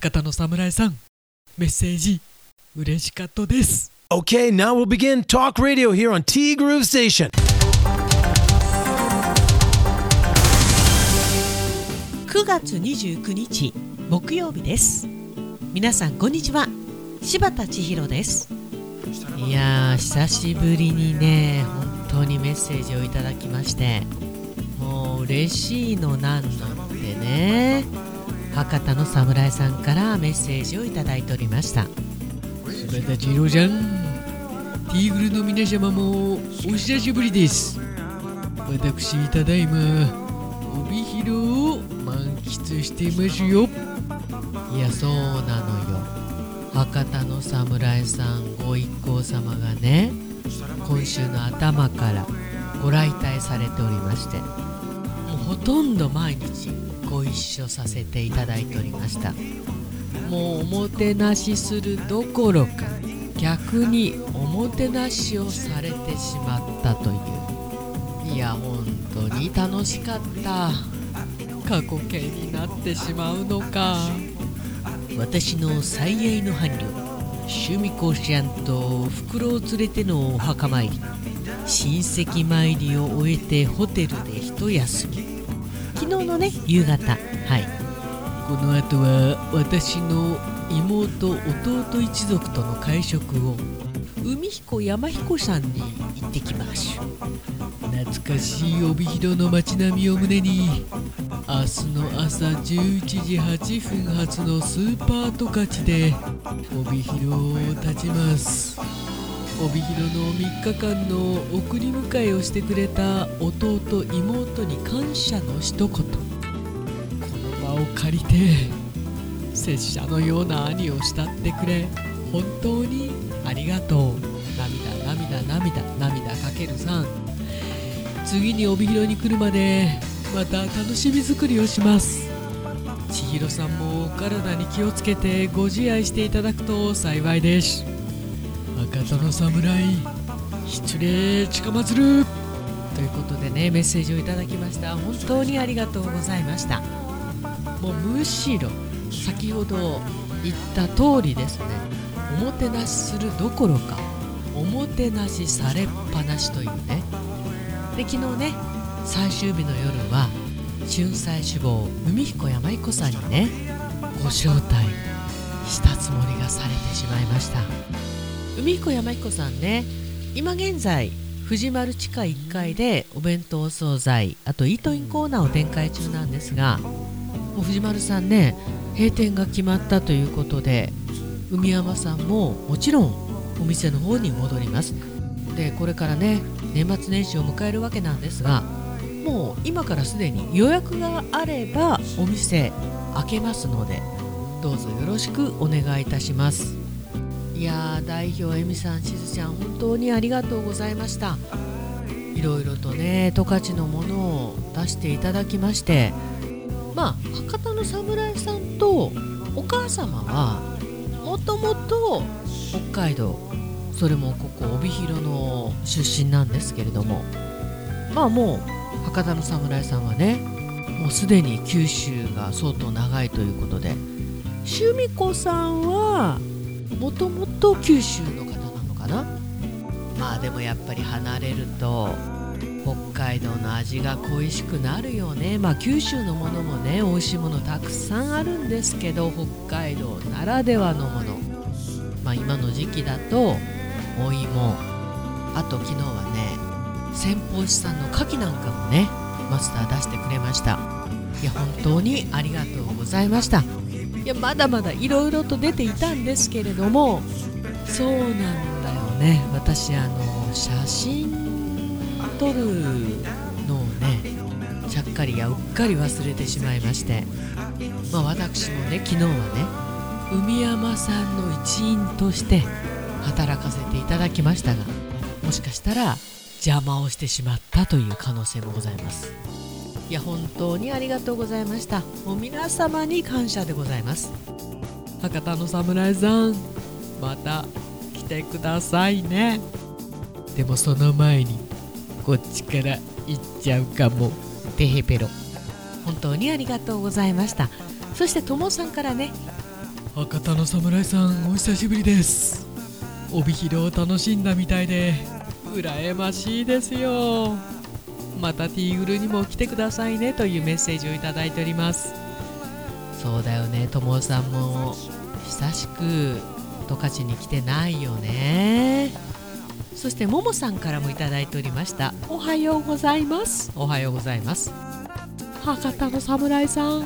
博多の侍さんメッセージ嬉しかったです。Okay, now we'll begin Talk Radio here on T Groove Station. 9月29日木曜日です。皆さんこんにちは。柴田千尋です。いやー久しぶりにね本当にメッセージをいただきましてもう嬉しいのなんのってね博多の侍さんからメッセージをいただいておりました。柴田千尋ちゃんティーグルの皆様もお久しぶりです。私ただいま帯広を満喫していますよ。いやそうなのよ。博多の侍さんご一行様がね今週の頭からご来隊されておりまして。もうほとんど毎日ご一緒させていただいておりました。もうおもてなしするどころか逆におもてなしをされてしまったという。いや本当に楽しかった。過去形になってしまうのか。私の最愛の伴侶趣味こしゃんと袋を連れてのお墓参り。親戚参りを終えてホテルで一休み。昨日のね夕方。はい。この後は私の妹弟一族との会食を海彦山彦さんに行ってきまし懐かしい帯広の街並みを胸に明日の朝11時8分発のスーパートカチで帯広を立ちます帯広の3日間の送り迎えをしてくれた弟妹に感謝の一言。この場を借りて拙者のような兄を慕ってくれ。本当にありがとう。涙涙涙涙かけるさん。次に帯広に来るまでまた楽しみ作りをします。千尋さんもお体に気をつけてご自愛していただくと幸いです。博多の侍失礼近まつる。ということでねメッセージをいただきました。本当にありがとうございました。もうむしろ先ほど言った通りですね。おもてなしするどころかおもてなしされっぱなしというね。で昨日ね最終日の夜は春菜志望海彦山彦さんにねご招待したつもりがされてしまいました。海彦山彦さんね。今現在藤丸地下1階でお弁当惣菜あとイートインコーナーを展開中なんですがもう藤丸さんね閉店が決まったということで海山さんももちろんお店の方に戻ります。でこれからね年末年始を迎えるわけなんですがもう今からすでに予約があればお店開けますのでどうぞよろしくお願いいたします。いや代表えみさんしずちゃん本当にありがとうございました。いろいろとね十勝のものを出していただきまして。まあ博多の侍さんとお母様はもともと北海道それもここ帯広の出身なんですけれども。まあもう博多の侍さんはねもうすでに九州が相当長いということで。趣味子さんはもともと九州の方なのかな？まあでもやっぱり離れると北海道の味が恋しくなるよね。まあ九州のものもね美味しいものたくさんあるんですけど北海道ならではのもの。まあ今の時期だとお芋。あと昨日はね先方師さんの牡蠣なんかもねマスター出してくれました。いや本当にありがとうございました。いやまだまだいろいろと出ていたんですけれども。そうなんだよね。私あの写真撮るのをねちゃっかりやうっかり忘れてしまいまして。まあ私もね昨日はね海山さんの一員として働かせていただきましたがもしかしたら邪魔をしてしまったという可能性もございます。いや本当にありがとうございました。もう皆様に感謝でございます。博多の侍さんまた来てくださいね。でもその前にこっちから行っちゃうかも。テヘペロ。本当にありがとうございました。そしてともさんからね。博多の侍さんお久しぶりです。帯広を楽しんだみたいで羨ましいですよまたティーグルにも来てくださいねというメッセージをいただいております。そうだよね。ともさんも久しく十勝に来てないよね。そしてももさんからもいただいておりました。おはようございます。おはようございます。博多の侍さん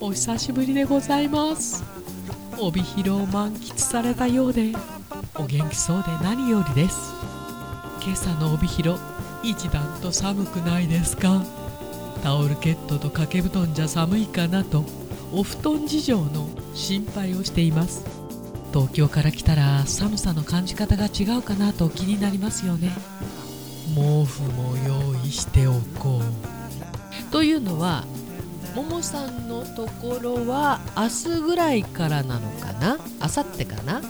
お久しぶりでございます。帯広を満喫されたようでお元気そうで何よりです。今朝の帯広一段と寒くないですか？タオルケットと掛け布団じゃ寒いかなとお布団事情の心配をしています。東京から来たら寒さの感じ方が違うかなと気になりますよね。毛布も用意しておこう。というのはももさんのところは明日ぐらいからなのかな？明後日かな？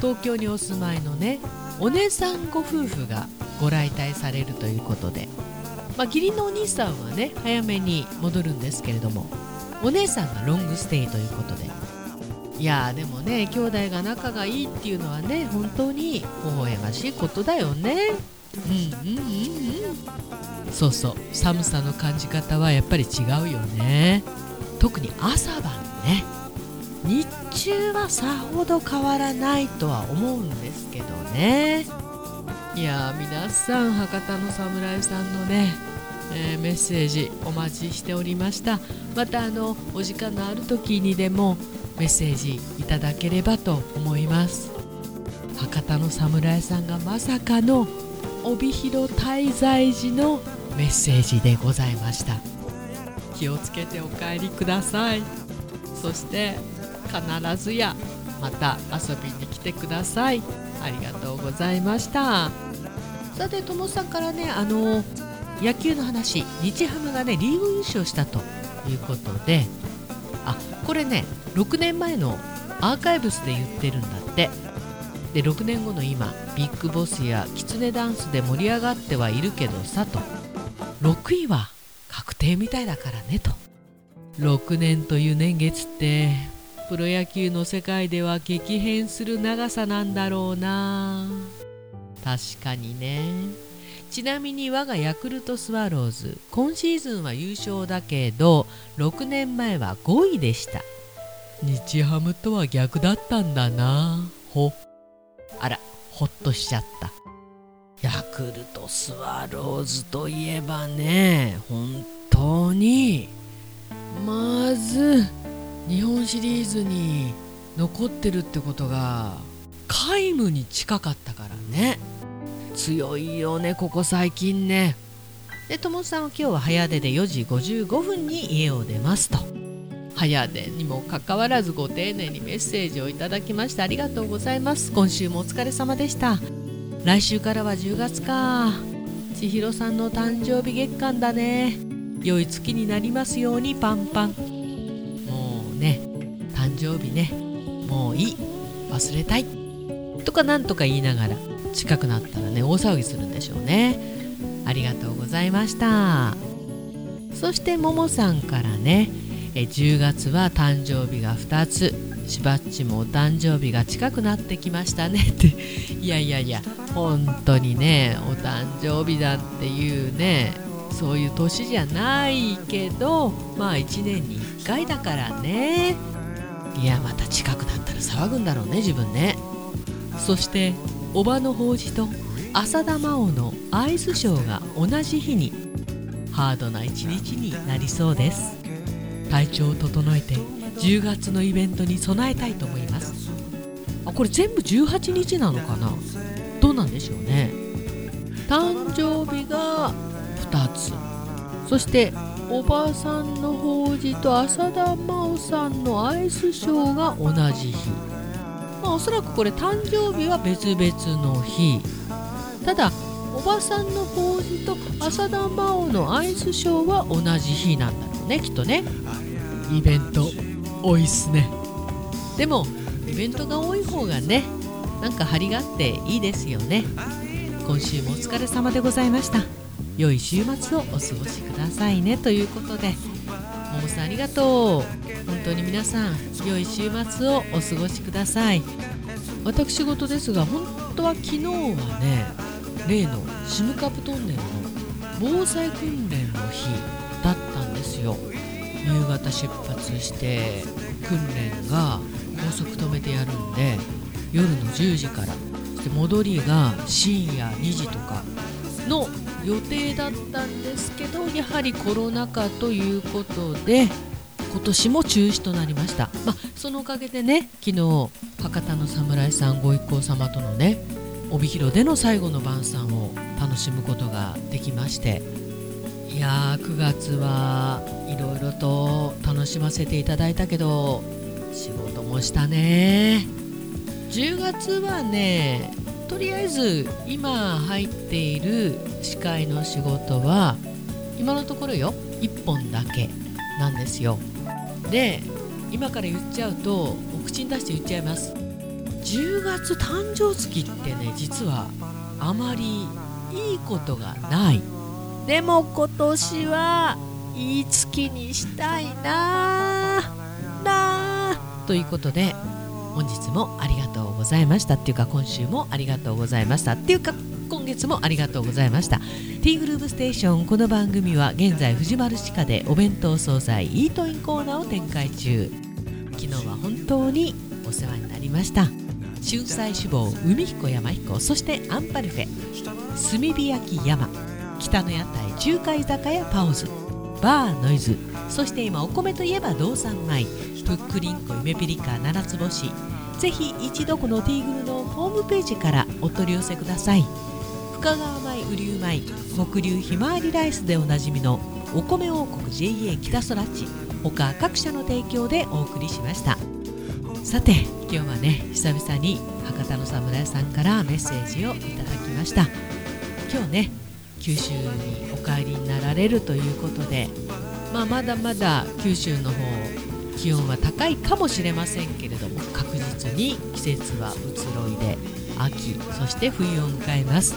東京にお住まいのねお姉さんご夫婦がご来隊されるということで、まあ、義理のお兄さんはね早めに戻るんですけれども。お姉さんがロングステイということで。いやでもね兄弟が仲がいいっていうのはね本当に微笑ましいことだよね。うんうんうんうん。そうそう。寒さの感じ方はやっぱり違うよね。特に朝晩ね。日中はさほど変わらないとは思うんですけどね。いや皆さん博多の侍さんのね、えー、メッセージお待ちしておりました。またあのお時間のある時にでもメッセージいただければと思います。博多の侍さんがまさかの帯広滞在時のメッセージでございました。気をつけてお帰りください。そして必ずやまた遊びに来てください。ありがとうございました。さてともさんからねあの野球の話日ハムがねリーグ優勝したということであこれね6年前のアーカイブスで言ってるんだって。で6年後の今ビッグボスやキツネダンスで盛り上がってはいるけどさと。6位は確定みたいだからねと。6年という年月ってプロ野球の世界では激変する長さなんだろうな。確かにね。ちなみに我がヤクルトスワローズ今シーズンは優勝だけど6年前は5位でした。日ハムとは逆だったんだな。ほ。あらほっとしちゃった。ヤクルトスワローズといえばね本当にまず日本シリーズに残ってるってことが皆無に近かったからね。強いよねここ最近ね。で友さんは今日は早出で4時55分に家を出ますと。早出にもかかわらずご丁寧にメッセージをいただきましてありがとうございます。今週もお疲れ様でした。来週からは10月か。千尋さんの誕生日月間だね。良い月になりますようにパンパン。もうね誕生日ね。もういい。忘れたい。とかなんとか言いながら。近くなったらね大騒ぎするんでしょうね。ありがとうございました。そしてももさんからねえ10月は誕生日が2つ。しばっちもお誕生日が近くなってきましたね。って。いやいやいや本当にねお誕生日だっていうねそういう年じゃないけどまあ1年に1回だからね。いやまた近くなったら騒ぐんだろうね自分ね。そしておばの法事と浅田真央のアイスショーが同じ日にハードな一日になりそうです。体調を整えて10月のイベントに備えたいと思います。あこれ全部18日なのかな？どうなんでしょうね。誕生日が2つ。そしておばあさんの法事と浅田真央さんのアイスショーが同じ日、まあ、おそらくこれ誕生日は別々の日。ただおばさんの法事と浅田真央のアイスショーは同じ日なんだろうねきっとね。イベント多いっすね。でもイベントが多い方がねなんか張りがあっていいですよね。今週もお疲れ様でございました。良い週末をお過ごしくださいね。ということでもさんありがとう。本当に皆さん良い週末をお過ごしください。私事ですが本当は昨日はね例のシムカプトンネルの防災訓練の日だったんですよ。夕方出発して訓練が高速止めてやるんで夜の10時から。そして戻りが深夜2時とか。の予定だったんですけどやはりコロナ禍ということで今年も中止となりました、まあ、そのおかげでね昨日博多の侍さんご一行様とのね帯広での最後の晩餐を楽しむことができましていやー9月はいろいろと楽しませていただいたけど仕事もしたね。10月はねとりあえず今入っている司会の仕事は今のところよ。1本だけなんですよ。で今から言っちゃうとお口に出して言っちゃいます。10月誕生月ってね実はあまりいいことがない。でも今年はいい月にしたいななということで本日もありがとう。ございました。っていうか今週もありがとうございました。っていうか今月もありがとうございました。T グループステーション。この番組は現在藤丸地下でお弁当惣菜イートインコーナーを展開中。昨日は本当にお世話になりました。春菜志望海彦山彦そしてアンパルフェ。炭火焼き山。北の屋台中華居酒屋パオズ。バーノイズ。そして今お米といえば道産米。プックリンコ夢ピリカ七つ星。ぜひ一度このティーグルのホームページからお取り寄せください。深川米雨竜米北流ひまわりライスでおなじみのお米王国 JA 北空地他各社の提供でお送りしました。さて今日はね久々に博多の侍さんからメッセージをいただきました。今日ね九州にお帰りになられるということで、まあ、まだまだ九州の方気温は高いかもしれませんけれども確実に季節は移ろいで秋そして冬を迎えます。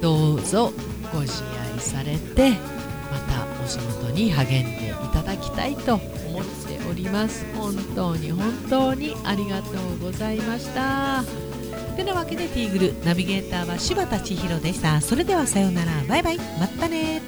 どうぞご自愛されてまたお仕事に励んでいただきたいと思っております。本当に本当にありがとうございました。てなわけでティーグルナビゲーターは柴田千尋でした。それではさようなら。バイバイ。またね